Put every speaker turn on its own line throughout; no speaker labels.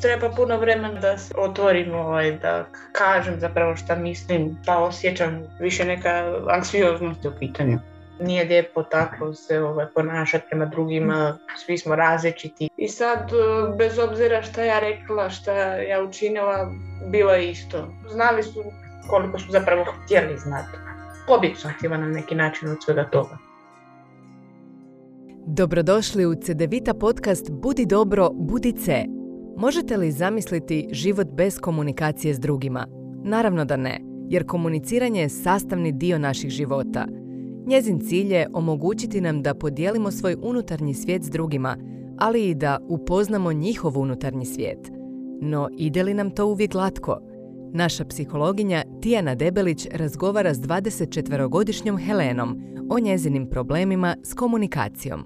treba puno vremena da se otvorim, ovaj, da kažem zapravo šta mislim, pa osjećam više neka anksioznost u pitanju. Nije lijepo tako se ovaj, ponašati prema drugima, svi smo različiti. I sad, e, bez obzira šta ja rekla, šta ja učinila, bilo je isto. Znali su koliko su zapravo htjeli znati. Pobjeći sam htjela na neki način od svega toga.
Dobrodošli u CDVita podcast Budi dobro, budi C. Možete li zamisliti život bez komunikacije s drugima? Naravno da ne, jer komuniciranje je sastavni dio naših života. Njezin cilj je omogućiti nam da podijelimo svoj unutarnji svijet s drugima, ali i da upoznamo njihov unutarnji svijet. No ide li nam to uvijek glatko? Naša psihologinja Tijana Debelić razgovara s 24-godišnjom Helenom o njezinim problemima s komunikacijom.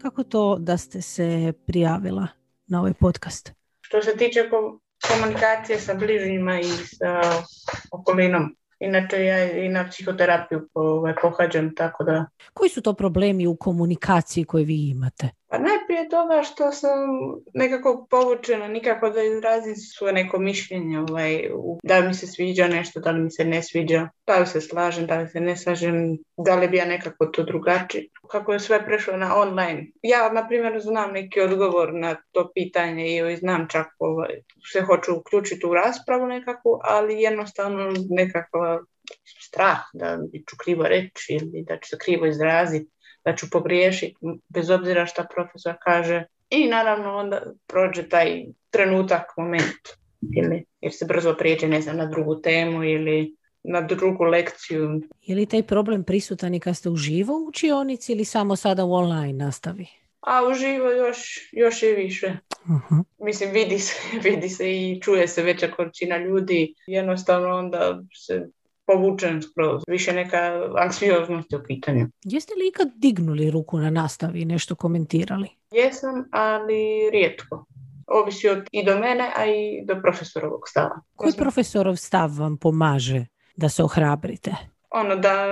Kako to da ste se prijavila na ovaj podcast?
Što se tiče komunikacije sa bližnjima i sa okolinom, Inače ja i na psihoterapiju ovaj, pohađam, tako da...
Koji su to problemi u komunikaciji koje vi imate?
Pa najprije toga što sam nekako povučena, nikako da izrazim svoje neko mišljenje, ovaj, da mi se sviđa nešto, da li mi se ne sviđa, da li se slažem, da li se ne slažem, da li bi ja nekako to drugačije. Kako je sve prešlo na online. Ja, na primjer, znam neki odgovor na to pitanje i znam čak ovaj, se hoću uključiti u raspravu nekako, ali jednostavno nekako strah da ću krivo reći ili da ću se krivo izraziti da ću pogriješiti bez obzira šta profesor kaže i naravno onda prođe taj trenutak, moment ili jer se brzo prijeđe ne znam, na drugu temu ili na drugu lekciju.
Je li taj problem prisutan i kad ste uživo u učionici ili samo sada u online nastavi?
A uživo još, još i više. uh Mislim, vidi se, vidi se i čuje se veća količina ljudi. Jednostavno onda se povučen skroz, više neka anksioznost u pitanju.
Jeste li ikad dignuli ruku na nastavi i nešto komentirali?
Jesam, ali rijetko. Ovisi od i do mene, a i do profesorovog stava.
Koji profesorov stav vam pomaže da se ohrabrite?
Ono da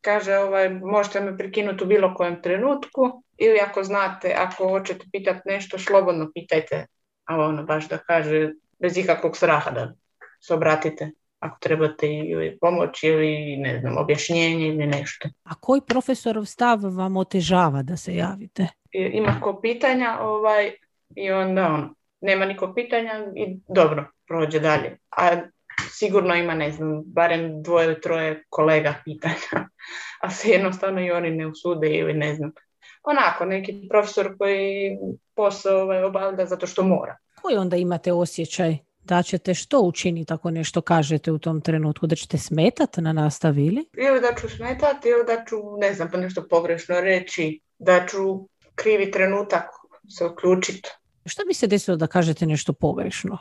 kaže ovaj, možete me prekinuti u bilo kojem trenutku ili ako znate, ako hoćete pitati nešto, slobodno pitajte. A ono baš da kaže bez ikakvog straha da se obratite ako trebate ili pomoć ili ne znam, objašnjenje ili nešto.
A koji profesorov stav vam otežava da se javite?
Ima ko pitanja ovaj, i onda on, nema niko pitanja i dobro, prođe dalje. A sigurno ima, ne znam, barem dvoje ili troje kolega pitanja, a se jednostavno i oni ne usude ili ne znam. Onako, neki profesor koji posao ovaj, obavlja zato što mora.
Koji onda imate osjećaj da ćete što učiniti ako nešto kažete u tom trenutku? Da ćete smetati na nastavi ili?
Ili da ću smetati ili da ću, ne znam, pa nešto pogrešno reći, da ću krivi trenutak se uključiti.
Što bi se desilo da kažete nešto pogrešno?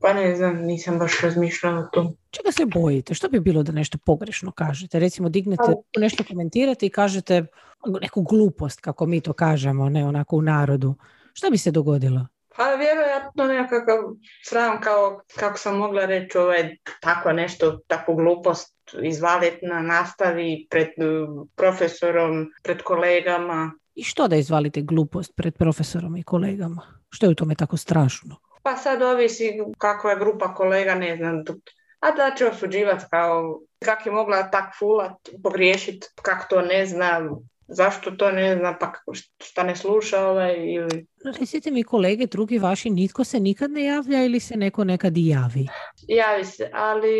Pa ne znam, nisam baš razmišljala o tom.
Čega se bojite? Što bi bilo da nešto pogrešno kažete? Recimo dignete, pa- nešto komentirate i kažete neku glupost, kako mi to kažemo, ne onako u narodu. Što bi se dogodilo?
Pa vjerojatno nekakav sram kao kako sam mogla reći ovaj, tako nešto, takvu glupost izvaliti na nastavi pred uh, profesorom, pred kolegama.
I što da izvalite glupost pred profesorom i kolegama? Što je u tome tako strašno?
Pa sad ovisi kakva je grupa kolega, ne znam. A da će osuđivati kao kako je mogla tak fulat, pogriješiti, kako to ne znam, zašto to ne zna, pa šta ne sluša ovaj, ili...
Recite mi kolege, drugi vaši, nitko se nikad ne javlja ili se neko nekad i javi?
Javi se, ali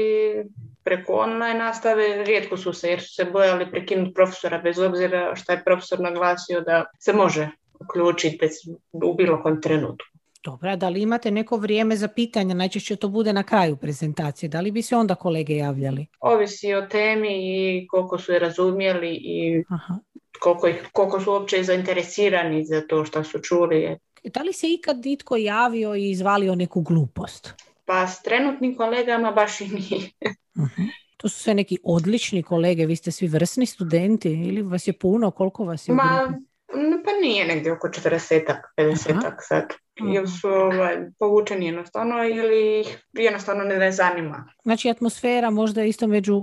preko online nastave rijetko su se, jer su se bojali prekinuti profesora, bez obzira što je profesor naglasio da se može uključiti u bilo kojem trenutku.
Dobro, da li imate neko vrijeme za pitanja? Najčešće to bude na kraju prezentacije. Da li bi se onda kolege javljali?
Ovisi o temi i koliko su je razumjeli i Aha koliko, ih, koliko su uopće zainteresirani za to što su čuli.
Da li se ikad itko javio i izvalio neku glupost?
Pa s trenutnim kolegama baš i nije.
uh To su sve neki odlični kolege, vi ste svi vrsni studenti ili vas je puno, koliko vas je?
Ma, pa nije negdje oko 40-ak, 50 sad. Ili su ovaj, povučeni jednostavno ili ih jednostavno ne zanima.
Znači atmosfera možda isto među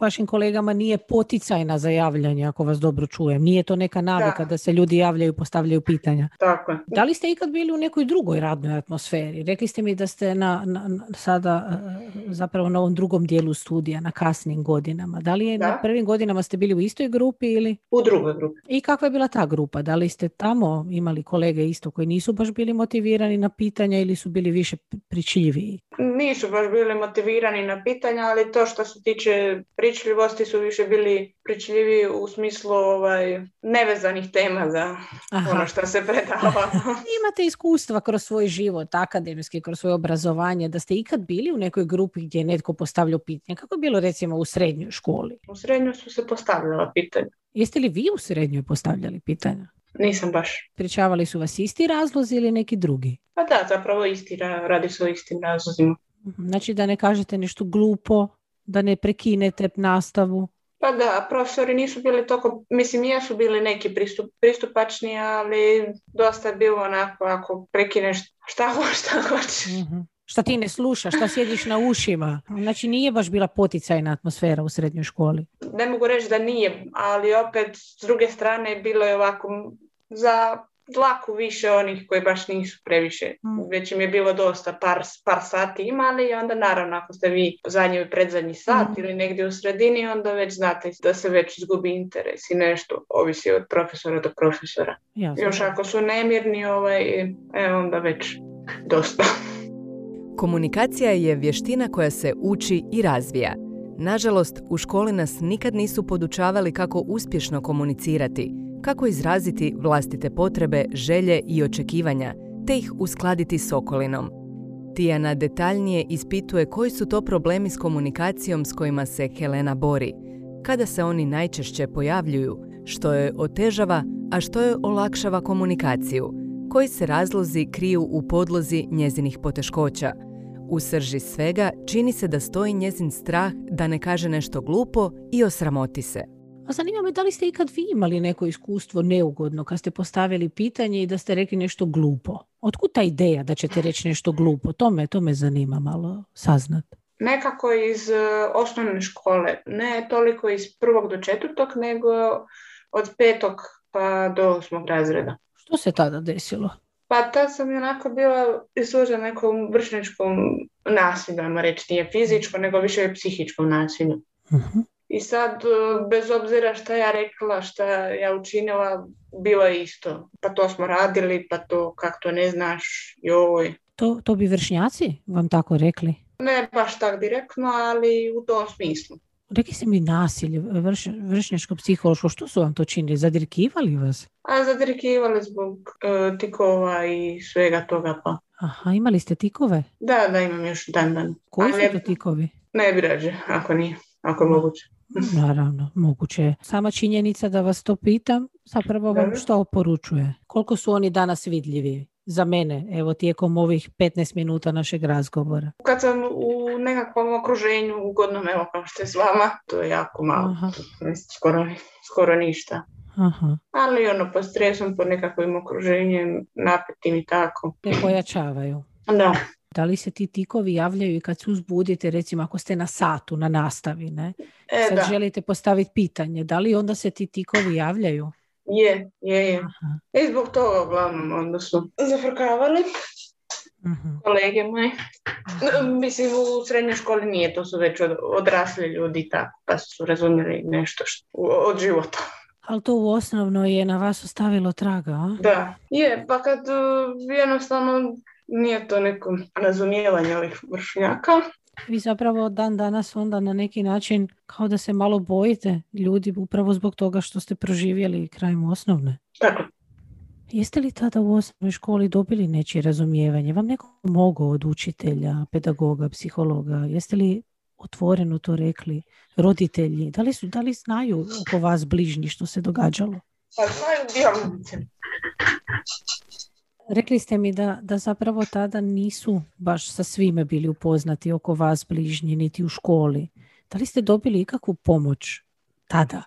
vašim kolegama nije poticajna za javljanje, ako vas dobro čujem. Nije to neka navika da, se ljudi javljaju i postavljaju pitanja.
Tako je.
Da li ste ikad bili u nekoj drugoj radnoj atmosferi? Rekli ste mi da ste na, na sada e, zapravo na ovom drugom dijelu studija, na kasnim godinama. Da li je na prvim godinama ste bili u istoj grupi ili?
U drugoj grupi.
I kakva je bila ta grupa? Da li ste tamo imali kolege isto koji nisu baš bili motivirani na pitanja ili su bili više pričljiviji?
Nisu baš bili motivirani na pitanja, ali to što se tiče pričljivosti su više bili pričljiviji u smislu ovaj, nevezanih tema za Aha. ono što se predava.
Imate iskustva kroz svoj život, akademski, kroz svoje obrazovanje, da ste ikad bili u nekoj grupi gdje je netko postavljao pitanje? Kako je bilo recimo u srednjoj školi?
U srednjoj su se postavljala pitanja.
Jeste li vi u srednjoj postavljali pitanja?
Nisam baš.
Pričavali su vas isti razlozi ili neki drugi?
Pa da, zapravo isti, radi se o istim razlozima.
Mhm, znači da ne kažete nešto glupo, da ne prekinete nastavu?
Pa da, profesori nisu bili toliko, mislim jesu bili neki pristup, pristupačni, ali dosta je bilo onako ako prekineš šta šta hoćeš.
Mhm. Šta ti ne slušaš, šta sjediš na ušima. Znači nije baš bila poticajna atmosfera u srednjoj školi.
Ne mogu reći da nije, ali opet s druge strane bilo je ovako za dlaku više onih koji baš nisu previše. Mm. Već im je bilo dosta par, par sati imali i onda naravno ako ste vi zadnji i predzadnji sat mm. ili negdje u sredini onda već znate da se već izgubi interes i nešto ovisi od profesora do profesora. Još ako su nemirni ovaj, e, onda već dosta.
Komunikacija je vještina koja se uči i razvija. Nažalost, u školi nas nikad nisu podučavali kako uspješno komunicirati, kako izraziti vlastite potrebe, želje i očekivanja, te ih uskladiti s okolinom. Tijana detaljnije ispituje koji su to problemi s komunikacijom s kojima se Helena bori, kada se oni najčešće pojavljuju, što je otežava, a što je olakšava komunikaciju, koji se razlozi kriju u podlozi njezinih poteškoća. U srži svega čini se da stoji njezin strah da ne kaže nešto glupo i osramoti se.
A zanima me da li ste ikad vi imali neko iskustvo neugodno kad ste postavili pitanje i da ste rekli nešto glupo? Otkud ta ideja da ćete reći nešto glupo? To me, to me zanima malo saznat.
Nekako iz e, osnovne škole, ne toliko iz prvog do četvrtog, nego od petog pa do osmog razreda.
Što se tada desilo?
Pa tad sam onako bila izložena nekom vršničkom nasilju, ajmo reći, nije fizičko, nego više psihičkom nasilju. uh I sad, e, bez obzira šta ja rekla, šta ja učinila, bilo je isto. Pa to smo radili, pa to kako to ne znaš, joj.
To, to bi vršnjaci vam tako rekli?
Ne baš tak direktno, ali u tom smislu.
Rekli ste mi nasilje, vrš, vršnjačko psihološko, što su vam to činili? Zadirkivali vas?
A zadirkivali zbog uh, tikova i svega toga pa.
Aha, imali ste tikove?
Da, da, imam još dan dan.
Koji su to tikovi?
Ne bi rađe, ako nije, ako je moguće.
Naravno, moguće je. Sama činjenica da vas to pitam, zapravo vam što oporučuje? Koliko su oni danas vidljivi? za mene, evo tijekom ovih 15 minuta našeg razgovora?
Kad sam u nekakvom okruženju ugodnom, evo kao što je s vama, to je jako malo, skoro, skoro ništa. Aha. Ali ono, po stresom, po nekakvim okruženjem, napetim i tako.
Ne pojačavaju.
Da.
Da li se ti tikovi javljaju i kad se uzbudite, recimo ako ste na satu, na nastavi, ne? E, Sad želite postaviti pitanje, da li onda se ti tikovi javljaju?
Je, je, je. I e, zbog toga uglavnom onda su zafrkavali uh kolege moji. Mislim, u srednjoj školi nije, to su već odrasli ljudi tako, pa su razumjeli nešto što, od života.
Ali to u osnovno je na vas ostavilo traga, a?
Da, je, pa kad jednostavno nije to neko razumijevanje ovih vršnjaka,
vi zapravo dan danas onda na neki način kao da se malo bojite ljudi upravo zbog toga što ste proživjeli krajem osnovne.
Tako.
Jeste li tada u osnovnoj školi dobili nečije razumijevanje? Vam neko mogao od učitelja, pedagoga, psihologa? Jeste li otvoreno to rekli roditelji? Da li, su, da li znaju oko vas bližnji što se događalo?
Pa znaju
Rekli ste mi da, da zapravo tada nisu baš sa svime bili upoznati oko vas bližnji, niti u školi. Da li ste dobili ikakvu pomoć tada?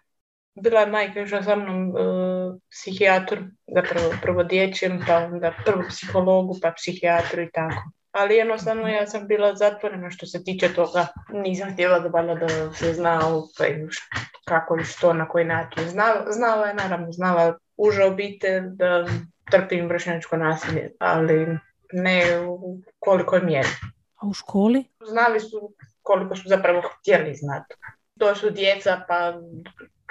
bila je majka išla sa mnom uh, psihijatru, zapravo prvo dječjem, pa onda prvo psihologu, pa psihijatru i tako. Ali jednostavno ja sam bila zatvorena što se tiče toga. Nisam htjela da valjda da se zna kako i što, na koji način. Znala, znala je, naravno, znala uža obitelj da trpim vršnjačko nasilje, ali ne u kolikoj mjeri.
A u školi?
Znali su koliko su zapravo htjeli znati. To su djeca, pa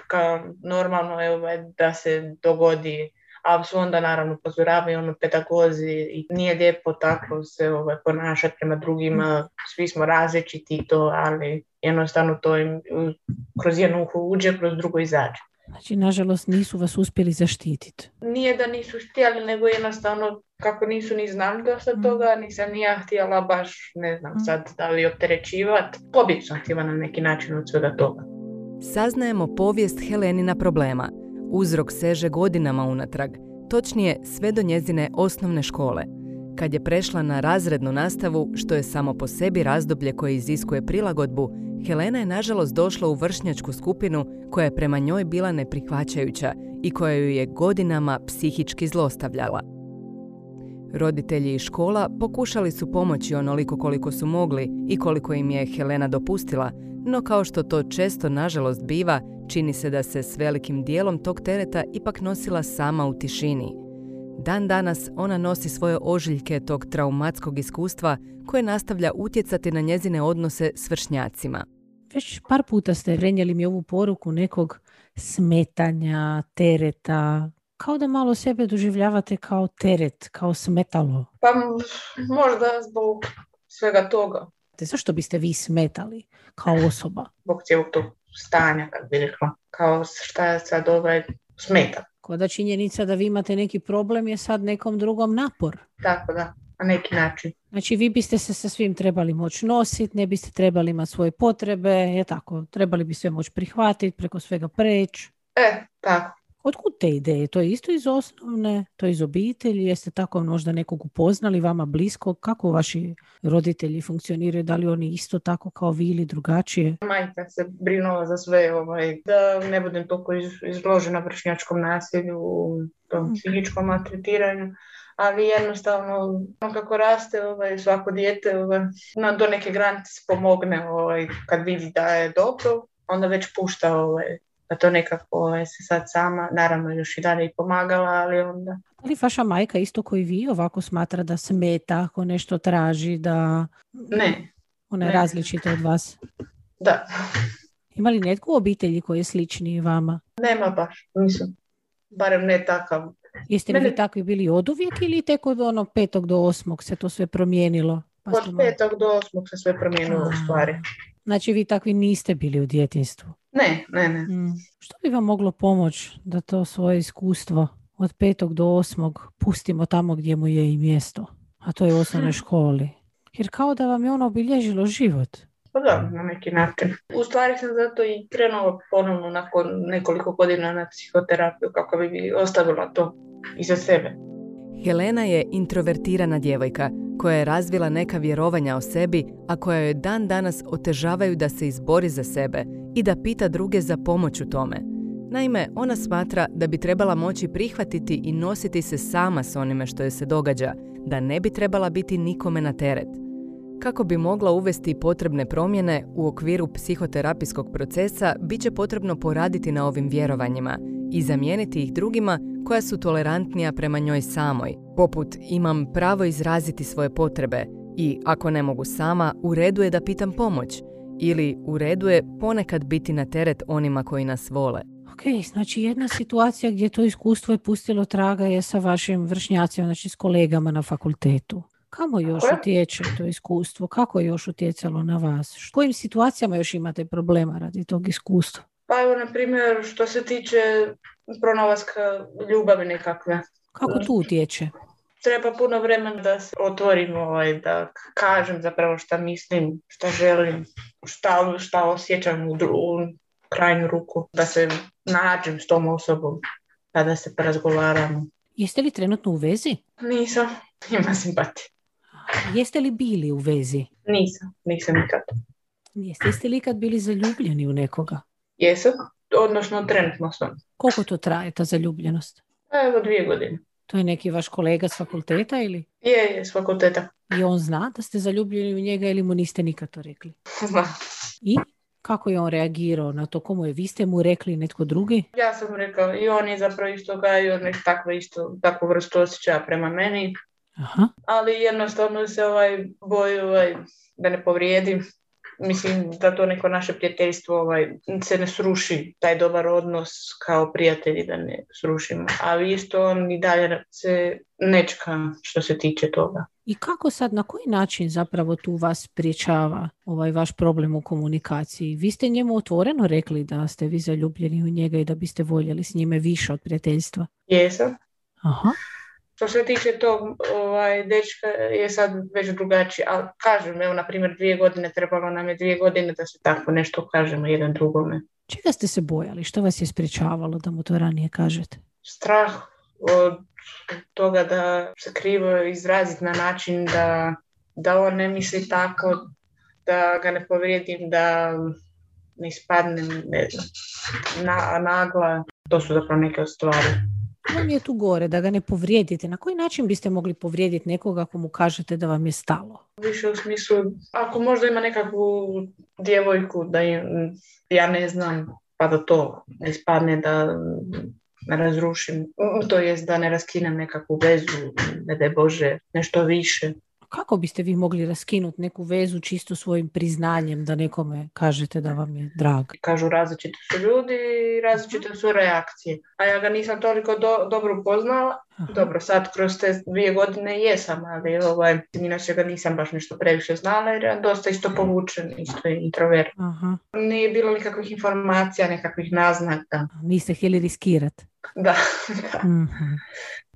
kao normalno je ovaj, da se dogodi a su onda naravno upozoravaju ono pedagozi i nije lijepo tako se ovaj, ponašati prema drugima, svi smo različiti to, ali jednostavno to im kroz jedno uho uđe, kroz drugo izađe.
Znači, nažalost, nisu vas uspjeli zaštititi.
Nije da nisu htjeli, nego jednostavno kako nisu ni znali dosta mm. toga, nisam ni ja htjela baš, ne znam mm. sad da li opterećivati. Pobjeći sam htjela na neki način od svega toga.
Saznajemo povijest Helenina problema. Uzrok seže godinama unatrag, točnije sve do njezine osnovne škole. Kad je prešla na razrednu nastavu, što je samo po sebi razdoblje koje iziskuje prilagodbu, Helena je nažalost došla u vršnjačku skupinu koja je prema njoj bila neprihvaćajuća i koja ju je godinama psihički zlostavljala. Roditelji i škola pokušali su pomoći onoliko koliko su mogli i koliko im je Helena dopustila, no kao što to često nažalost biva, čini se da se s velikim dijelom tog tereta ipak nosila sama u tišini. Dan danas ona nosi svoje ožiljke tog traumatskog iskustva koje nastavlja utjecati na njezine odnose s vršnjacima.
Već par puta ste prenijeli mi ovu poruku nekog smetanja, tereta, kao da malo sebe doživljavate kao teret, kao smetalo.
Pa možda zbog svega toga.
Zašto biste vi smetali kao osoba?
Zbog cijelog tog stanja, kad bi rekla. Kao šta je sad ovaj smeta.
Kao da činjenica da vi imate neki problem je sad nekom drugom napor.
Tako da, na neki način.
Znači vi biste se sa svim trebali moći nositi, ne biste trebali imati svoje potrebe, je tako, trebali bi sve moći prihvatiti, preko svega preći.
E, tako.
Otkud te ideje? To je isto iz osnovne, to je iz obitelji, jeste tako možda nekog upoznali vama blisko? Kako vaši roditelji funkcioniraju? Da li oni isto tako kao vi ili drugačije?
Majka se brinula za sve, ovaj, da ne budem toliko izložena vršnjačkom nasilju, tom mm. psihičkom maltretiranju ali jednostavno ono kako raste ovaj, svako dijete ovaj, do neke granice pomogne ovaj, kad vidi da je dobro, onda već pušta ovaj, da to nekako ovaj, se sad sama, naravno još i dalje i pomagala, ali onda...
Ali vaša majka isto koji vi ovako smatra da smeta ako nešto traži, da...
Ne.
Ona je različita od vas?
Da.
Ima li netko u obitelji koji je sličniji vama?
Nema baš, mislim. Barem ne takav.
Jeste li vi takvi bili od uvijek ili tek od ono petog do osmog se to sve promijenilo?
Pa od petog do osmog se sve promijenilo u stvari.
Znači vi takvi niste bili u djetinstvu?
Ne, ne, ne. Mm.
Što bi vam moglo pomoći da to svoje iskustvo od petog do osmog pustimo tamo gdje mu je i mjesto, a to je u osnovnoj školi? Jer kao da vam je ono obilježilo život.
Pa da, na neki način. U stvari sam zato i krenula ponovno nakon nekoliko godina na psihoterapiju kako bi ostavila to iza sebe.
Helena je introvertirana djevojka koja je razvila neka vjerovanja o sebi, a koja joj dan danas otežavaju da se izbori za sebe i da pita druge za pomoć u tome. Naime, ona smatra da bi trebala moći prihvatiti i nositi se sama s onime što joj se događa, da ne bi trebala biti nikome na teret. Kako bi mogla uvesti potrebne promjene u okviru psihoterapijskog procesa, bit će potrebno poraditi na ovim vjerovanjima i zamijeniti ih drugima koja su tolerantnija prema njoj samoj, poput imam pravo izraziti svoje potrebe i ako ne mogu sama, u redu je da pitam pomoć ili u redu je ponekad biti na teret onima koji nas vole.
Ok, znači jedna situacija gdje to iskustvo je pustilo traga je sa vašim vršnjacima, znači s kolegama na fakultetu. Kamo još utječe to iskustvo? Kako je još utjecalo na vas? S kojim situacijama još imate problema radi tog iskustva?
Pa evo, na primjer, što se tiče pronalaska ljubavi nekakve.
Kako tu utječe?
Treba puno vremena da se otvorim, ovaj, da kažem zapravo šta mislim, šta želim, šta, šta osjećam u, u krajnju ruku, da se nađem s tom osobom, pa da se porazgovaramo.
Jeste li trenutno u vezi?
Nisam, ima simpatije.
Jeste li bili u vezi?
Nisam, nisam nikad.
Jeste, jeste li ikad bili zaljubljeni u nekoga?
Jesu. odnosno trenutno sam.
Koliko to traje, ta zaljubljenost?
Evo dvije godine.
To je neki vaš kolega s fakulteta ili?
Je, je, s fakulteta.
I on zna da ste zaljubljeni u njega ili mu niste nikad to rekli?
Zna.
I kako je on reagirao na to? Komu je? Vi ste mu rekli netko drugi?
Ja sam rekao i on je zapravo isto gajio nek takvu isto, takvu vrstu osjećaja prema meni,
Aha.
ali jednostavno se ovaj boji ovaj, da ne povrijedim. Mislim da to neko naše prijateljstvo ovaj, se ne sruši, taj dobar odnos kao prijatelji da ne srušimo. A isto on i dalje se nečka što se tiče toga.
I kako sad, na koji način zapravo tu vas priječava ovaj vaš problem u komunikaciji? Vi ste njemu otvoreno rekli da ste vi zaljubljeni u njega i da biste voljeli s njime više od prijateljstva?
Jesam.
Aha.
Što se tiče tog ovaj, dečka je sad već drugačije, ali kažem, evo, na primjer, dvije godine, trebalo nam je dvije godine da se tako nešto kažemo jedan drugome.
Čega ste se bojali? Što vas je sprječavalo da mu to ranije kažete?
Strah od toga da se krivo izraziti na način da, da on ne misli tako, da ga ne povrijedim, da ne ispadnem, ne znam, na, nagla. To su zapravo neke od stvari.
Vam je tu gore, da ga ne povrijedite. Na koji način biste mogli povrijediti nekoga ako mu kažete da vam je stalo?
Više u smislu, ako možda ima nekakvu djevojku da im, ja ne znam, pa da to ne ispadne da ne razrušim, to jest da ne raskinem nekakvu vezu, ne daj Bože, nešto više.
Kako biste vi mogli raskinuti neku vezu čisto svojim priznanjem da nekome kažete da vam je drag?
Kažu različiti su ljudi i različite su reakcije. A ja ga nisam toliko do- dobro upoznala.
Aha.
Dobro, sad kroz te dvije godine jesam, ali ovaj, inače ga nisam baš nešto previše znala jer je dosta isto povučen, isto je introvert.
Aha.
Nije bilo nikakvih informacija, nekakvih naznaka.
Niste htjeli riskirati.
Da,
Mhm.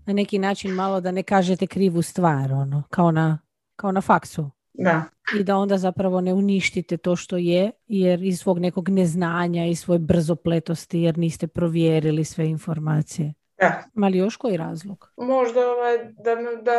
Na neki način malo da ne kažete krivu stvar, ono, kao na, kao na faksu.
da.
I da onda zapravo ne uništite to što je, jer iz svog nekog neznanja i svoje brzopletosti, jer niste provjerili sve informacije.
Da,
Ima li još koji razlog?
možda ovaj, da, da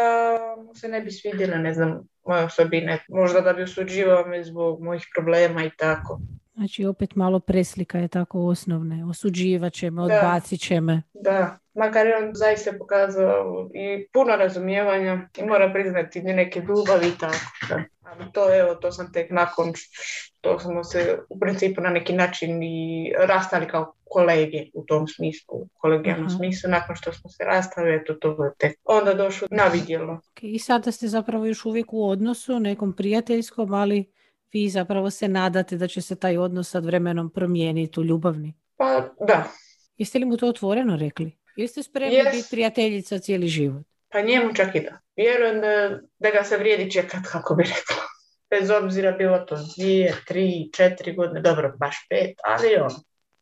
mu se ne bi svidjele, ne znam, moje osobine. Možda da bi osuđivao me zbog mojih problema i tako.
Znači opet malo preslika je tako osnovne. Osuđivat će me, odbacit će me.
Da, makar je on zaista pokazao i puno razumijevanja i mora priznati i neke ljubavi i tako. Da. Ali to evo, to sam tek nakon što smo se u principu na neki način i rastali kao kolege u tom smislu, u kolegijalnom smislu, nakon što smo se rastali, eto to je tek onda došlo na vidjelo.
Ok, I sada ste zapravo još uvijek u odnosu, nekom prijateljskom, ali vi zapravo se nadate da će se taj odnos sad vremenom promijeniti u ljubavni.
Pa da,
Jeste li mu to otvoreno rekli? Jeste spremni
Jes.
biti prijateljica cijeli život?
pa njemu čak i da. Vjerujem da, da ga se vrijedi čekat, kako bi rekla. Bez obzira bilo to dvije, tri, četiri godine, dobro, baš pet, ali on,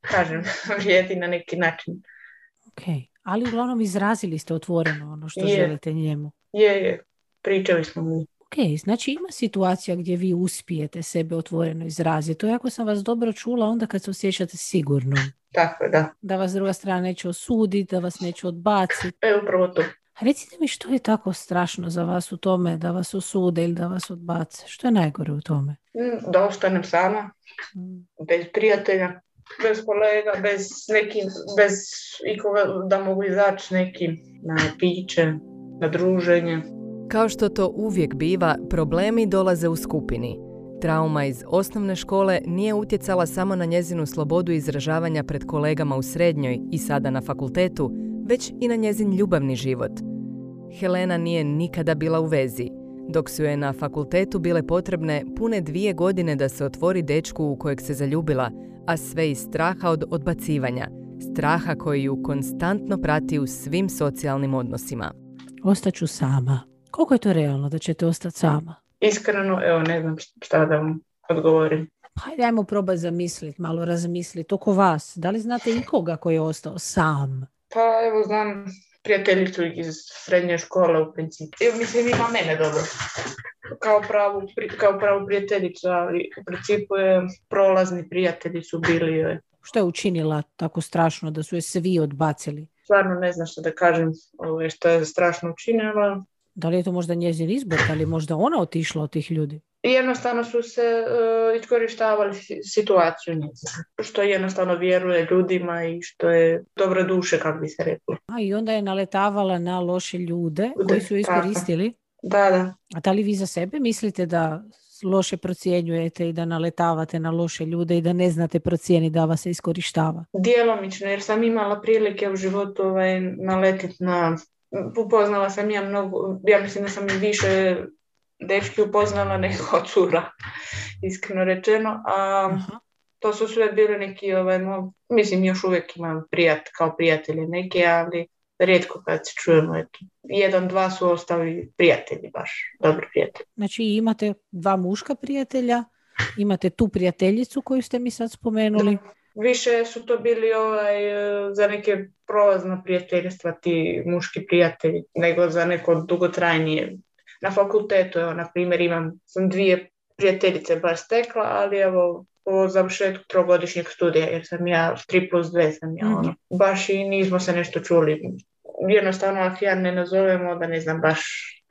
kažem, vrijedi na neki način.
Ok, ali uglavnom izrazili ste otvoreno ono što
Je.
želite njemu.
Je, je, pričali smo mi.
Ok, znači ima situacija gdje vi uspijete sebe otvoreno izraziti. To je ako sam vas dobro čula onda kad se osjećate sigurno.
Tako da.
Da vas druga strana neće osuditi, da vas neće odbaciti.
E, upravo to.
Recite mi što je tako strašno za vas u tome da vas osude ili da vas odbace? Što je najgore u tome?
Mm, Da ostanem sama,
Mm.
bez prijatelja, bez kolega, bez nekim, bez ikoga da mogu izaći nekim na piće, na druženje.
Kao što to uvijek biva, problemi dolaze u skupini. Trauma iz osnovne škole nije utjecala samo na njezinu slobodu izražavanja pred kolegama u srednjoj i sada na fakultetu, već i na njezin ljubavni život. Helena nije nikada bila u vezi, dok su je na fakultetu bile potrebne pune dvije godine da se otvori dečku u kojeg se zaljubila, a sve iz straha od odbacivanja, straha koji ju konstantno prati u svim socijalnim odnosima.
Ostaću sama. Koliko je to realno da ćete ostati sama?
Iskreno, evo, ne znam šta da vam odgovorim.
Hajde, ajmo probati zamisliti, malo razmisliti oko vas. Da li znate ikoga koji je ostao sam?
Pa evo znam prijateljicu iz srednje škole u principu. Evo, mislim ima mene dobro. Kao pravu, kao pravu prijateljicu, ali u principu je prolazni prijatelji su bili joj.
Što je učinila tako strašno da su je svi odbacili?
Stvarno ne znam što da kažem ovaj, što je strašno učinila.
Da li je to možda njezin izbor, da li je možda ona otišla od tih ljudi?
jednostavno su se uh, iskorištavali situaciju. Što jednostavno vjeruje ljudima i što je dobro duše, kako bi se reklo.
A i onda je naletavala na loše ljude koji su iskoristili?
Da, da.
A da li vi za sebe mislite da loše procjenjujete i da naletavate na loše ljude i da ne znate procijeni da vas se iskorištava?
Djelomično, jer sam imala prilike u životu ovaj, naletiti na upoznala sam ja mnogo, ja mislim da sam više dečki upoznala nego cura, iskreno rečeno. A to su sve bili neki, ovaj, mislim još uvijek imam prijat, kao prijatelji neki, ali rijetko kad se čujemo. Eto. Jedan, dva su ostali prijatelji baš, dobri prijatelji.
Znači imate dva muška prijatelja, imate tu prijateljicu koju ste mi sad spomenuli.
Više su to bili ovaj, za neke prolazna prijateljstva ti muški prijatelji, nego za neko dugotrajnije na fakultetu, evo, na primjer, imam sam dvije prijateljice baš stekla, ali evo, po završetku trogodišnjeg studija, jer sam ja 3 plus 2 sam ja, ono. Baš i nismo se nešto čuli. Jednostavno, ako ja ne nazovemo, da ne znam baš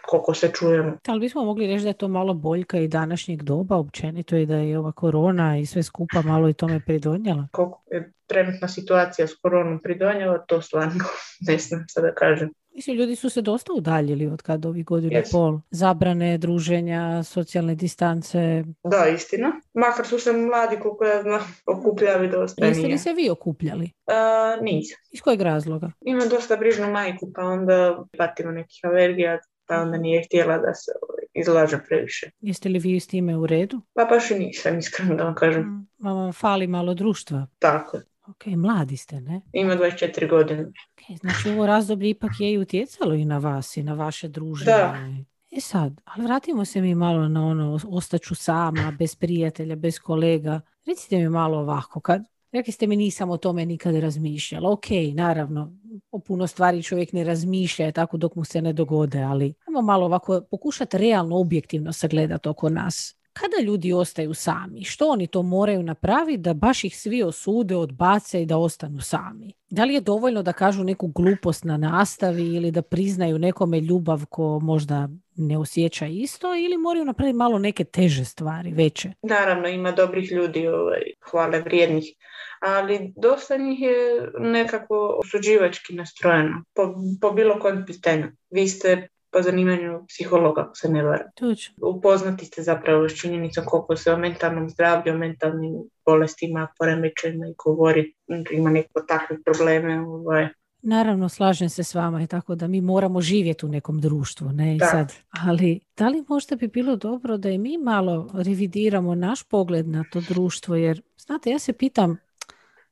koliko se čujemo.
Ali bismo mogli reći da je to malo boljka i današnjeg doba općenito i da je ova korona i sve skupa malo i tome pridonjela?
Koliko je trenutna situacija s koronom pridonjela, to stvarno ne znam sada da kažem.
Mislim, ljudi su se dosta udaljili od kada ovih godina yes. pol. Zabrane, druženja, socijalne distance.
Da, istina. Makar su se mladi, koliko ja znam, okupljali dosta.
Jeste li se vi okupljali?
Uh, nisam.
Iz kojeg razloga?
Imam dosta brižnu majku, pa onda patimo nekih alergija, pa onda nije htjela da se izlaže previše.
Jeste li vi s time u redu?
Pa baš i nisam, iskreno da vam kažem.
Mm, vam fali malo društva.
Tako
Ok, mladi ste, ne?
Ima 24 godine.
Okay, znači ovo razdoblje ipak je i utjecalo i na vas i na vaše druženje.
Da.
E sad, ali vratimo se mi malo na ono, ostaću sama, bez prijatelja, bez kolega. Recite mi malo ovako, kad, rekli ste mi nisam o tome nikad razmišljala. Ok, naravno, o puno stvari čovjek ne razmišlja tako dok mu se ne dogode, ali ajmo malo ovako pokušati realno, objektivno sagledati oko nas. Kada ljudi ostaju sami, što oni to moraju napraviti da baš ih svi osude, odbace i da ostanu sami? Da li je dovoljno da kažu neku glupost na nastavi ili da priznaju nekome ljubav ko možda ne osjeća isto ili moraju napraviti malo neke teže stvari, veće?
Naravno, ima dobrih ljudi, ovaj, hvale vrijednih, ali dosta njih je nekako osuđivački nastrojeno po, po bilo kojem pitanju. Vi ste po zanimanju psihologa, ako se ne vara. Upoznati ste zapravo s činjenicom koliko se o mentalnom zdravlju, o mentalnim bolestima, poremećajima i govori, ima neko takve probleme. Ovaj.
Naravno, slažem se s vama i tako da mi moramo živjeti u nekom društvu, ne i sad. Ali da li možda bi bilo dobro da i mi malo revidiramo naš pogled na to društvo, jer znate, ja se pitam,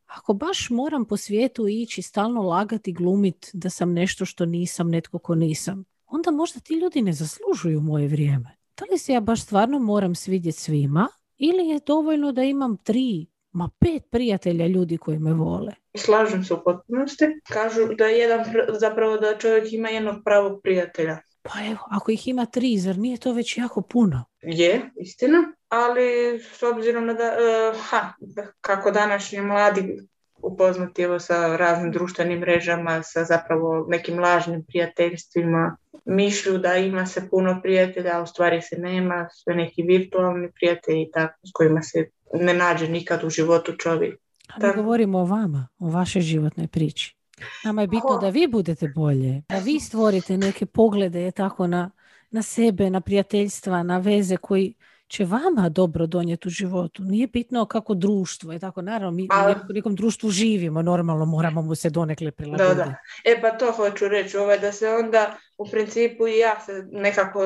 ako baš moram po svijetu ići stalno lagati, glumit da sam nešto što nisam, netko ko nisam, onda možda ti ljudi ne zaslužuju moje vrijeme. Da li se ja baš stvarno moram svidjeti svima ili je dovoljno da imam tri, ma pet prijatelja ljudi koji me vole?
Slažem se u potpunosti. Kažu da je jedan, zapravo da čovjek ima jednog pravog prijatelja.
Pa evo, ako ih ima tri, zar nije to već jako puno?
Je, istina, ali s obzirom na da, uh, ha, kako današnji mladi upoznati evo sa raznim društvenim mrežama, sa zapravo nekim lažnim prijateljstvima. Mišlju da ima se puno prijatelja, a u stvari se nema, sve neki virtualni prijatelji tako, s kojima se ne nađe nikad u životu čovjek.
A govorimo o vama, o vašoj životnoj priči. Nama je bitno da vi budete bolje, da vi stvorite neke poglede tako na, na sebe, na prijateljstva, na veze koji će vama dobro donijeti u životu. Nije bitno kako društvo je tako. Naravno, mi u nekom društvu živimo, normalno moramo mu se donekle prilagoditi. Da, da.
E pa to hoću reći, ovaj, da se onda u principu i ja se nekako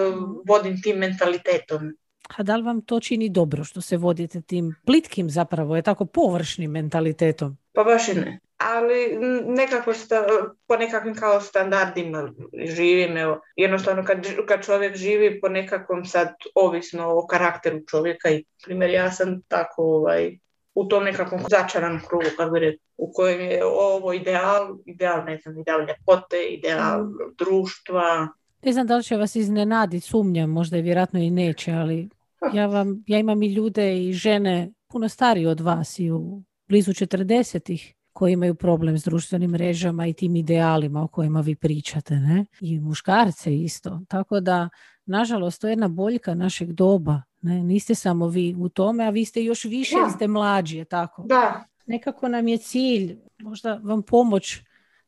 vodim tim mentalitetom.
A da li vam to čini dobro što se vodite tim plitkim zapravo, je tako površnim mentalitetom?
Pa baš i ne ali nekako sta, po nekakvim kao standardima živim. Evo. Jednostavno kad, kad čovjek živi po nekakvom sad ovisno o karakteru čovjeka i primjer ja sam tako ovaj, u tom nekakvom začaranom krugu, kako u kojem je ovo ideal, ideal, ne znam, ideal ljepote, ideal mm. društva.
Ne znam da li će vas iznenaditi, sumnjam, možda i vjerojatno i neće, ali ja, vam, ja imam i ljude i žene puno stariji od vas i u blizu 40 koji imaju problem s društvenim mrežama i tim idealima o kojima vi pričate, ne? I muškarce isto. Tako da, nažalost, to je jedna boljka našeg doba. Ne? Niste samo vi u tome, a vi ste još više,
Da.
ste mlađi, je tako?
Da,
Nekako nam je cilj, možda vam pomoć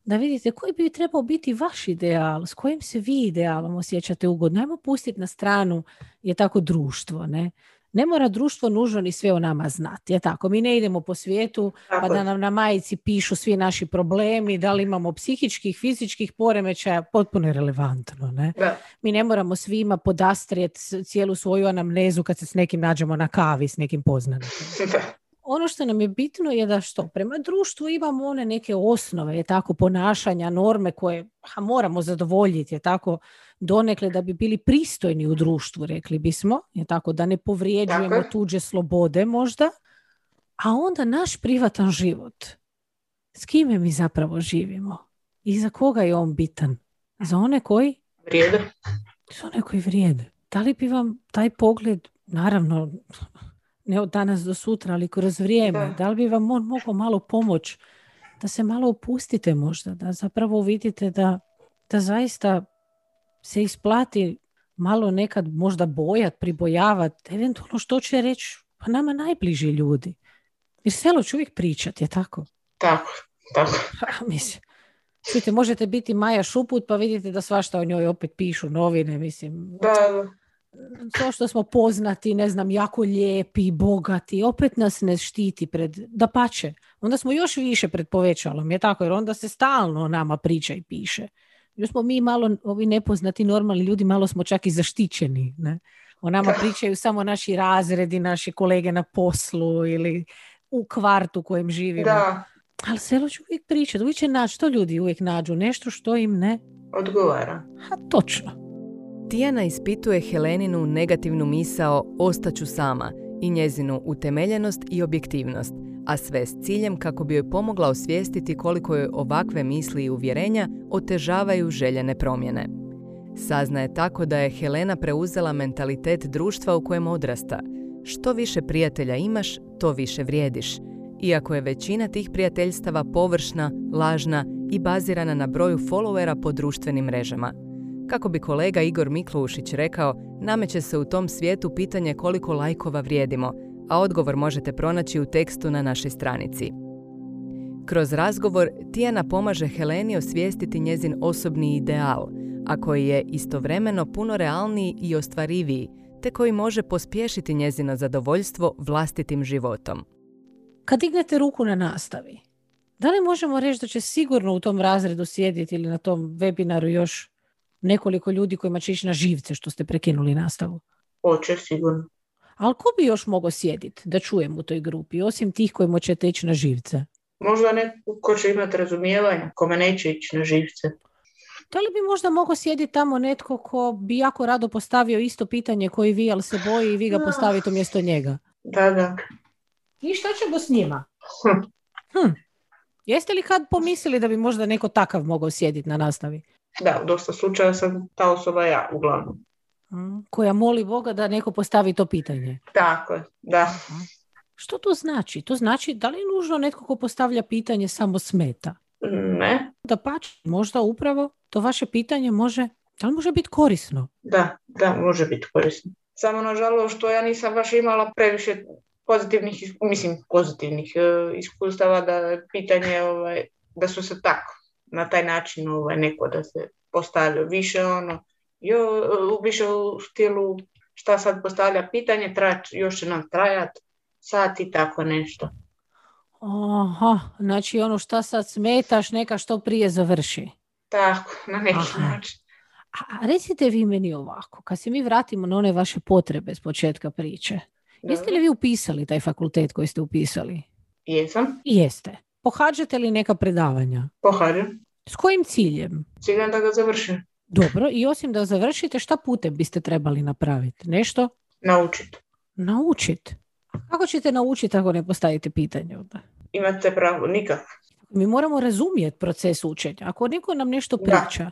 da vidite koji bi trebao biti vaš ideal, s kojim se vi idealom osjećate ugodno. Ajmo pustiti na stranu je tako društvo, ne? Ne mora društvo nužno ni sve o nama znati, je tako? Mi ne idemo po svijetu pa
tako
da
je.
nam na majici pišu svi naši problemi, da li imamo psihičkih, fizičkih poremećaja, potpuno je relevantno, ne?
Da,
Mi ne moramo svima podastrijeti cijelu svoju anamnezu kad se s nekim nađemo na kavi, s nekim poznanikom
da,
ono što nam je bitno je da što prema društvu imamo one neke osnove, je tako ponašanja, norme koje ha, moramo zadovoljiti, je tako donekle da bi bili pristojni u društvu, rekli bismo, je tako da ne povrijeđujemo tuđe slobode možda, a onda naš privatan život. S kime mi zapravo živimo? I za koga je on bitan? Za one koji
vrijede.
su one koji vrijede. Da li bi vam taj pogled, naravno, ne od danas do sutra, ali kroz vrijeme,
Da.
da, li bi vam on mogao malo pomoć da se malo opustite možda, da zapravo vidite da, da zaista se isplati malo nekad možda bojat, pribojavat, eventualno što će reći pa nama najbliži ljudi. Jer selo će uvijek pričati, je tako?
Tako, tako.
Mislim, čujte, možete biti Maja Šuput pa vidite da svašta o njoj opet pišu novine, mislim.
Da, da.
To što smo poznati, ne znam, jako lijepi, bogati, opet nas ne štiti pred, da pače. Onda smo još više pred povećalom, je tako, jer onda se stalno o nama priča i piše. Jer smo mi malo, ovi nepoznati normalni ljudi, malo smo čak i zaštićeni. Ne? O nama pričaju samo naši razredi, naši kolege na poslu ili u kvartu u kojem živimo.
Da,
Ali selo će uvijek pričati, uvijek će naći, što ljudi uvijek nađu, nešto što im ne,
odgovara.
ha točno.
Tijana ispituje Heleninu negativnu misao ostaću sama i njezinu utemeljenost i objektivnost, a sve s ciljem kako bi joj pomogla osvijestiti koliko joj ovakve misli i uvjerenja otežavaju željene promjene. Saznaje tako da je Helena preuzela mentalitet društva u kojem odrasta. Što više prijatelja imaš, to više vrijediš. Iako je većina tih prijateljstava površna, lažna i bazirana na broju followera po društvenim mrežama. Kako bi kolega Igor Miklušić rekao, nameće se u tom svijetu pitanje koliko lajkova vrijedimo, a odgovor možete pronaći u tekstu na našoj stranici. Kroz razgovor Tijana pomaže Heleni osvijestiti njezin osobni ideal, a koji je istovremeno puno realniji i ostvariviji, te koji može pospješiti njezino zadovoljstvo vlastitim životom.
Kad dignete ruku na nastavi, da li možemo reći da će sigurno u tom razredu sjediti ili na tom webinaru još nekoliko ljudi kojima će ići na živce što ste prekinuli nastavu?
Hoće, sigurno.
Ali ko bi još mogao sjediti da čujem u toj grupi, osim tih kojima ćete ići na živce?
Možda neko ko će imati razumijevanja, kome neće ići na živce.
Da li bi možda mogao sjediti tamo netko ko bi jako rado postavio isto pitanje koji vi, ali se boji i vi ga
Ah.
postavite umjesto njega?
Da, da.
I šta ćemo s njima?
Hm.
Hm. Jeste li kad pomislili da bi možda neko takav mogao sjediti na nastavi?
Da, u dosta slučaja sam ta osoba ja, uglavnom.
Mm, koja moli Boga da neko postavi to pitanje.
Tako je, da.
Što to znači? To znači da li je nužno netko ko postavlja pitanje samo smeta?
Ne,
Da pač, možda upravo to vaše pitanje može, da li može biti korisno?
da, da, može biti korisno. Samo nažalost što ja nisam baš imala previše pozitivnih, is- mislim pozitivnih e, iskustava da pitanje, ovaj, da su se tako, na taj način ovaj, neko da se postavlja više ono, jo, više u stilu šta sad postavlja pitanje, trać, još će nam trajat, sat i tako nešto.
Aha, znači ono šta sad smetaš, neka što prije završi.
Tako, na neki
Aha.
način.
A recite vi meni ovako, kad se mi vratimo na one vaše potrebe s početka priče, jeste li vi upisali taj fakultet koji ste upisali?
Jesam,
Jeste. Pohađate li neka predavanja?
pohađam,
S kojim ciljem?
ciljem da ga završim,
Dobro, i osim da završite, šta putem biste trebali napraviti? Nešto
naučiti.
naučiti. Kako ćete naučiti ako ne postavite pitanje onda?
Imate pravo, nikak.
Mi moramo razumjeti proces učenja. Ako neko nam nešto
Da.
priča,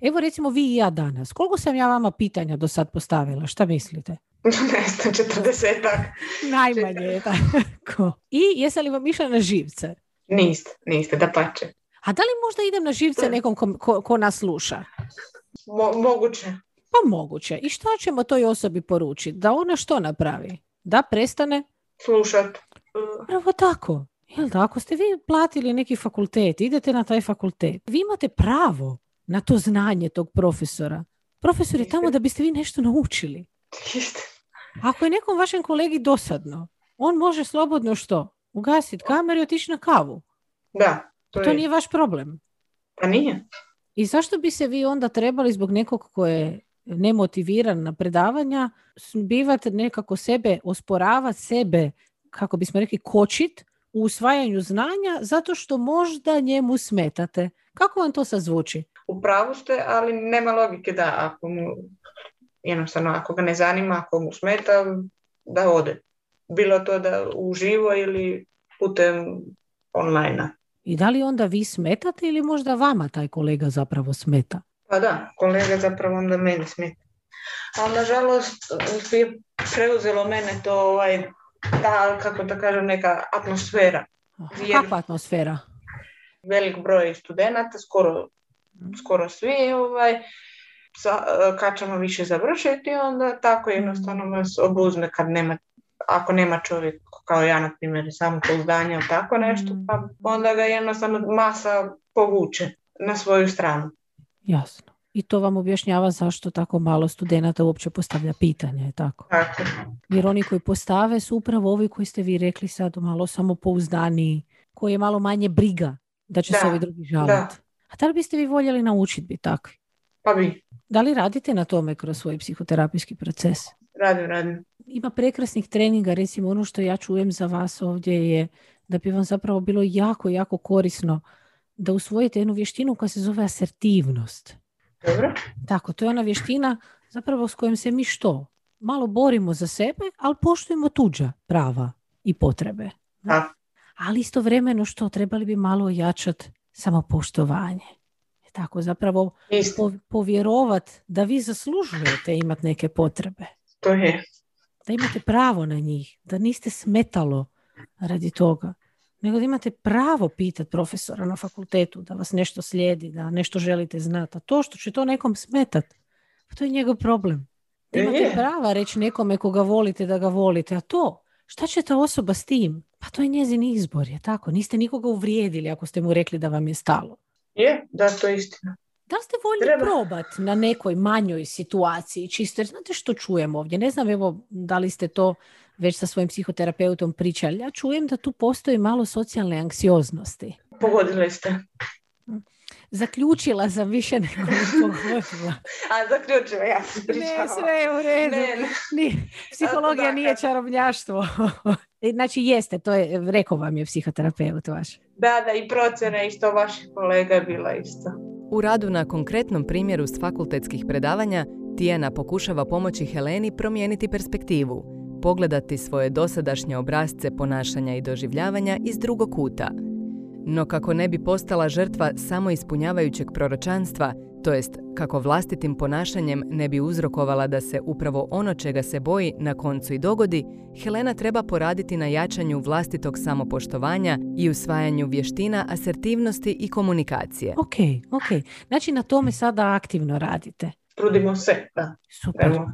evo recimo vi i ja danas, koliko sam ja vama pitanja do sad postavila? Šta mislite?
ne znam, četrdesetak.
Najmanje je tako. I jeste li vam išla na živce?
Niste, niste, da pače.
A da li možda idem na živce nekom ko, ko, ko nas sluša?
Mo- moguće.
Pa moguće. I šta ćemo toj osobi poručiti? Da ona što napravi? Da prestane?
Slušat.
Pravo tako. Jel da, ako ste vi platili neki fakultet, idete na taj fakultet, vi imate pravo na to znanje tog profesora. Profesor je tamo da biste vi nešto naučili. Ako je nekom vašem kolegi dosadno, on može slobodno što? Ugasiti kameru i otići na kavu.
Da, to,
To
je.
nije vaš problem.
Pa nije.
I zašto bi se vi onda trebali zbog nekog ko je nemotiviran na predavanja bivati nekako sebe, osporavati sebe, kako bismo rekli, kočit u usvajanju znanja zato što možda njemu smetate. Kako vam to sad zvuči?
U pravu ste, ali nema logike da ako mu, jednostavno ako ga ne zanima, ako mu smeta, da ode. Bilo to da uživo ili putem online
I da li onda vi smetate ili možda vama taj kolega zapravo smeta?
Pa da, kolega zapravo onda meni smeta. Ali nažalost je preuzelo mene to ovaj, ta, kako da kažem, neka atmosfera. Jer-
Kakva atmosfera?
Velik broj studenata, skoro, skoro svi, ovaj, sa, kad ćemo više završiti, onda tako jednostavno vas obuzme kad nema, ako nema čovjek kao ja, na primjer, samo pouzdanje ili tako nešto, pa onda ga jednostavno masa povuče na svoju stranu.
Jasno. I to vam objašnjava zašto tako malo studenata uopće postavlja pitanje, je tako?
Tako.
Jer oni koji postave su upravo ovi koji ste vi rekli sad malo samopouzdaniji, koji je malo manje briga da će se
Da,
ovi drugi žaliti. A da li biste vi voljeli naučiti biti takvi?
Pa bi,
Da li radite na tome kroz svoj psihoterapijski proces?
radim, radim.
Ima prekrasnih treninga, recimo ono što ja čujem za vas ovdje je da bi vam zapravo bilo jako, jako korisno da usvojite jednu vještinu koja se zove asertivnost.
Dobro?
Tako, to je ona vještina zapravo s kojom se mi što? Malo borimo za sebe, ali poštujemo tuđa prava i potrebe.
Da.
Ali istovremeno što? Trebali bi malo ojačati samopoštovanje. E Tako, zapravo
Isto,
po- povjerovat da vi zaslužujete imati neke potrebe.
to je.
Da imate pravo na njih. Da niste smetalo radi toga. Nego da imate pravo pitati profesora na fakultetu da vas nešto slijedi, da nešto želite znati. A to što će to nekom smetat, pa to je njegov problem. Da imate
Je.
prava reći nekome koga volite da ga volite. A to, šta će ta osoba s tim? Pa to je njezin izbor, je tako? Niste nikoga uvrijedili ako ste mu rekli da vam je stalo.
Je, da, to je istina.
Da li ste voljni
Treba.
probat na nekoj manjoj situaciji, čisto jer znate što čujem ovdje? Ne znam evo da li ste to već sa svojim psihoterapeutom pričali. Ja čujem da tu postoji malo socijalne anksioznosti.
Pogodili ste.
Zaključila sam više nego pogodila.
A zaključivo, ja sam
Ne,
pričala.
sve je u redu.
Ne, ne.
Psihologija nije čarobnjaštvo. Znači jeste, to je, rekao vam je psihoterapeut vaš.
Da, da, i procjena isto vaših kolega je bila isto.
U radu na konkretnom primjeru s fakultetskih predavanja, Tijana pokušava pomoći Heleni promijeniti perspektivu, pogledati svoje dosadašnje obrazce ponašanja i doživljavanja iz drugog kuta. No kako ne bi postala žrtva samo ispunjavajućeg proročanstva, to jest kako vlastitim ponašanjem ne bi uzrokovala da se upravo ono čega se boji na koncu i dogodi, Helena treba poraditi na jačanju vlastitog samopoštovanja i usvajanju vještina asertivnosti i komunikacije.
Ok, ok. Znači na tome sada aktivno radite.
Trudimo se, da.
Super.
Evo,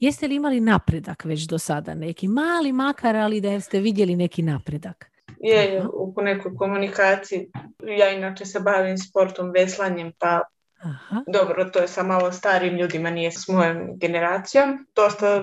Jeste li imali napredak već do sada? Neki mali makar, ali da ste vidjeli neki napredak?
je, u nekoj komunikaciji. Ja inače se bavim sportom, veslanjem, pa
Aha.
dobro, to je sa malo starijim ljudima, nije s mojom generacijom. Dosta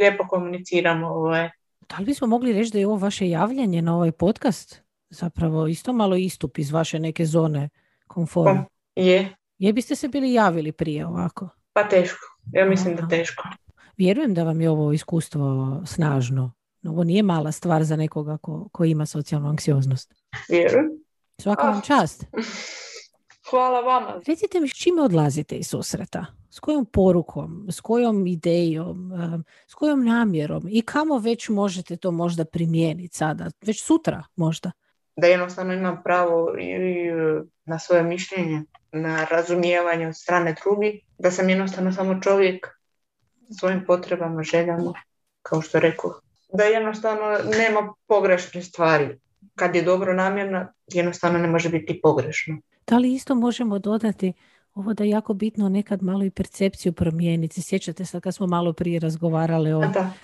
lijepo komuniciramo. Ovaj.
Da li bismo mogli reći da je ovo vaše javljanje na ovaj podcast zapravo isto malo istup iz vaše neke zone komfora?
Je,
Je biste se bili javili prije ovako?
pa teško. Ja mislim da
Aha.
teško.
Vjerujem da vam je ovo iskustvo snažno. Ovo nije mala stvar za nekoga ko, ko ima socijalnu anksioznost.
Vjerujem.
Svaka vam
Ah.
čast.
Hvala vama.
Recite mi s čime odlazite iz susreta? S kojom porukom, s kojom idejom, em, s kojom namjerom i kamo već možete to možda primijeniti sada, već sutra možda?
Da jednostavno imam pravo i, i, na svoje mišljenje, na razumijevanje od strane drugih, da sam jednostavno samo čovjek sa svojim potrebama, željama, kao što rekao. Da jednostavno nema pogrešne stvari. kad je dobro namjerno, jednostavno ne može biti pogrešno.
Da li isto možemo dodati ovo da je jako bitno nekad malo i percepciju promijeniti. Sjećate se kad smo malo prije razgovarali o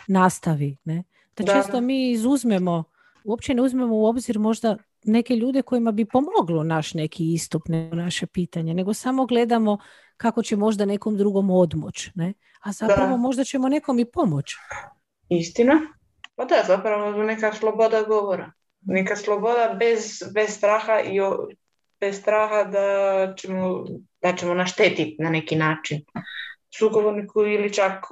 nastavi. Ne? Da, da često mi izuzmemo, uopće ne uzmemo u obzir možda neke ljude kojima bi pomoglo naš neki istup, ne, naše pitanje, nego samo gledamo kako će možda nekom drugom odmoć. Ne? A zapravo možda ćemo nekom i pomoć.
Istina. Pa da, zapravo neka sloboda govora. Neka sloboda bez, bez straha i bez straha da ćemo, da ćemo naštetiti na neki način sugovorniku ili čak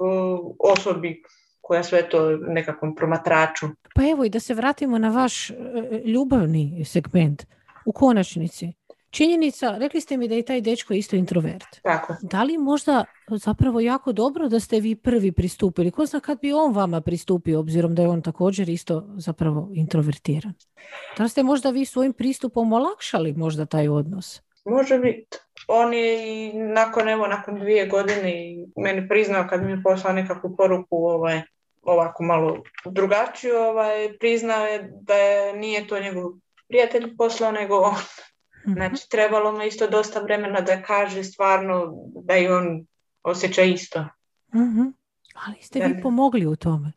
osobi koja sve to nekakvom promatraču.
Pa evo i da se vratimo na vaš e, ljubavni segment. U konačnici, Činjenica, rekli ste mi da je taj dečko isto introvert.
Tako.
Da li možda zapravo jako dobro da ste vi prvi pristupili? Ko zna kad bi on vama pristupio, obzirom da je on također isto zapravo introvertiran? Da li ste možda vi svojim pristupom olakšali možda taj odnos?
Može biti. On je i nakon, evo, nakon dvije godine i meni priznao kad mi je poslao nekakvu poruku ovaj, ovako malo drugačiju, ovaj, priznao je da je, nije to njegov prijatelj poslao, nego on. Mhm. Znači, trebalo mu isto dosta vremena da kaže stvarno da i on osjeća isto.
mm Ali ste vi pomogli u tome.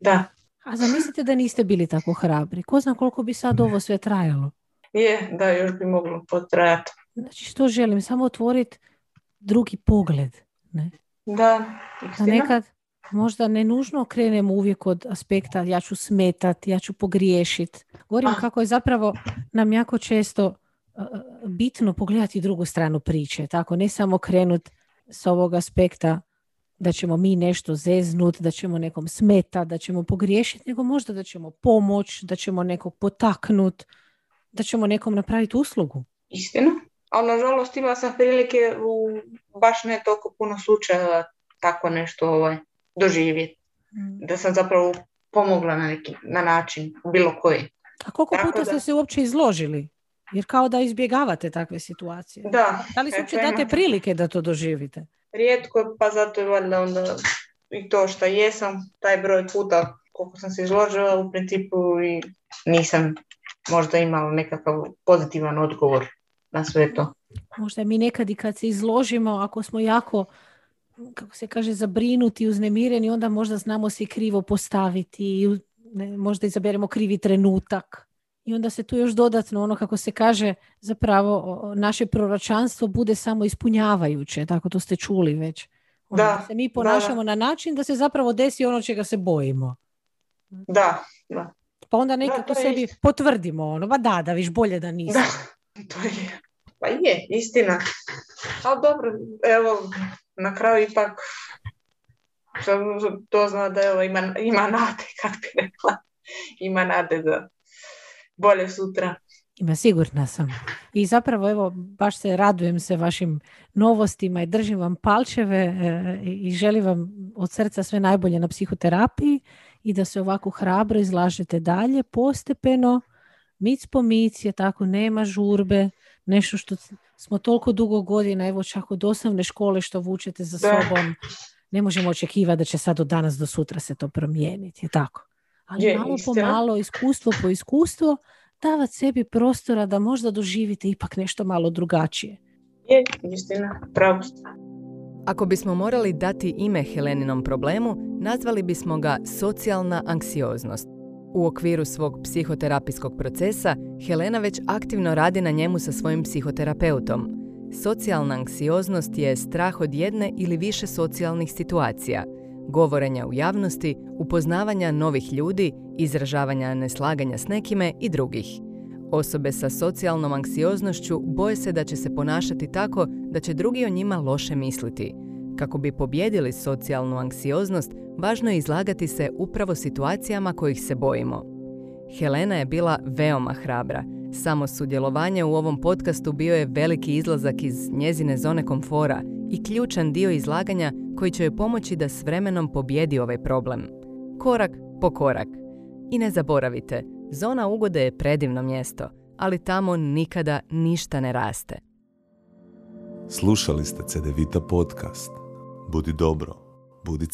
Da.
A zamislite da niste bili tako hrabri. Ko zna koliko bi sad ovo sve trajalo?
Je, da, još bi moglo potrajati.
Znači, što želim? Samo otvoriti drugi pogled. Ne?
Da,
istina. nekad možda ne nužno krenemo uvijek od aspekta ja ću smetat, ja ću pogriješiti. Govorim ah. kako je zapravo nam jako često bitno pogledati drugu stranu priče. Tako, ne samo krenut s ovog aspekta da ćemo mi nešto zeznut, da ćemo nekom smetat, da ćemo pogriješiti, nego možda da ćemo pomoć, da ćemo nekog potaknut, da ćemo nekom napraviti uslugu.
Istina. Ali nažalost ima sam prilike u baš ne toliko puno slučajeva tako nešto ovaj, doživjeti. Mm. Da sam zapravo pomogla na, neki, na način, bilo koji.
A koliko puta ste se uopće izložili jer kao da izbjegavate takve situacije.
Da.
Da li se uopće date prilike da to doživite?
Rijetko, pa zato je valjda onda i to što jesam, taj broj puta koliko sam se izložila u principu i nisam možda imala nekakav pozitivan odgovor na sve to.
Možda mi nekad i kad se izložimo, ako smo jako kako se kaže, zabrinuti, uznemireni, onda možda znamo se krivo postaviti, ne, možda izaberemo krivi trenutak i onda se tu još dodatno ono kako se kaže zapravo naše proročanstvo bude samo ispunjavajuće, tako to ste čuli već. Ono, da, se mi ponašamo na način da se zapravo desi ono čega se bojimo.
Da, da.
Pa onda nekako sebi potvrdimo ono, ba da, da viš bolje da nisi.
Da, to je, pa je, istina. Ali dobro, evo, na kraju ipak sam zna da evo, ima, ima nade, kako bi rekla, ima nade da bolje sutra.
Ima, sigurna sam. I zapravo, evo, baš se radujem se vašim novostima i držim vam palčeve e, i želim vam od srca sve najbolje na psihoterapiji i da se ovako hrabro izlažete dalje, postepeno, mic po mic je tako, nema žurbe, nešto što smo toliko dugo godina, evo čak od osnovne škole što vučete za sobom, ne možemo očekivati da će sad od danas do sutra se to promijeniti, je tako? Ali je, malo po malo, iskustvo po iskustvo, davati sebi prostora da možda doživite ipak nešto malo drugačije.
Je, istina, pravo
Ako bismo morali dati ime Heleninom problemu, nazvali bismo ga socijalna anksioznost. U okviru svog psihoterapijskog procesa, Helena već aktivno radi na njemu sa svojim psihoterapeutom. Socijalna anksioznost je strah od jedne ili više socijalnih situacija – govorenja u javnosti, upoznavanja novih ljudi, izražavanja neslaganja s nekime i drugih. Osobe sa socijalnom anksioznošću boje se da će se ponašati tako da će drugi o njima loše misliti. Kako bi pobjedili socijalnu anksioznost, važno je izlagati se upravo situacijama kojih se bojimo. Helena je bila veoma hrabra. Samo sudjelovanje u ovom podcastu bio je veliki izlazak iz njezine zone komfora i ključan dio izlaganja koji će joj pomoći da s vremenom pobjedi ovaj problem. Korak po korak. I ne zaboravite, zona ugode je predivno mjesto, ali tamo nikada ništa ne raste.
Slušali ste CDVita podcast. Budi dobro, budi.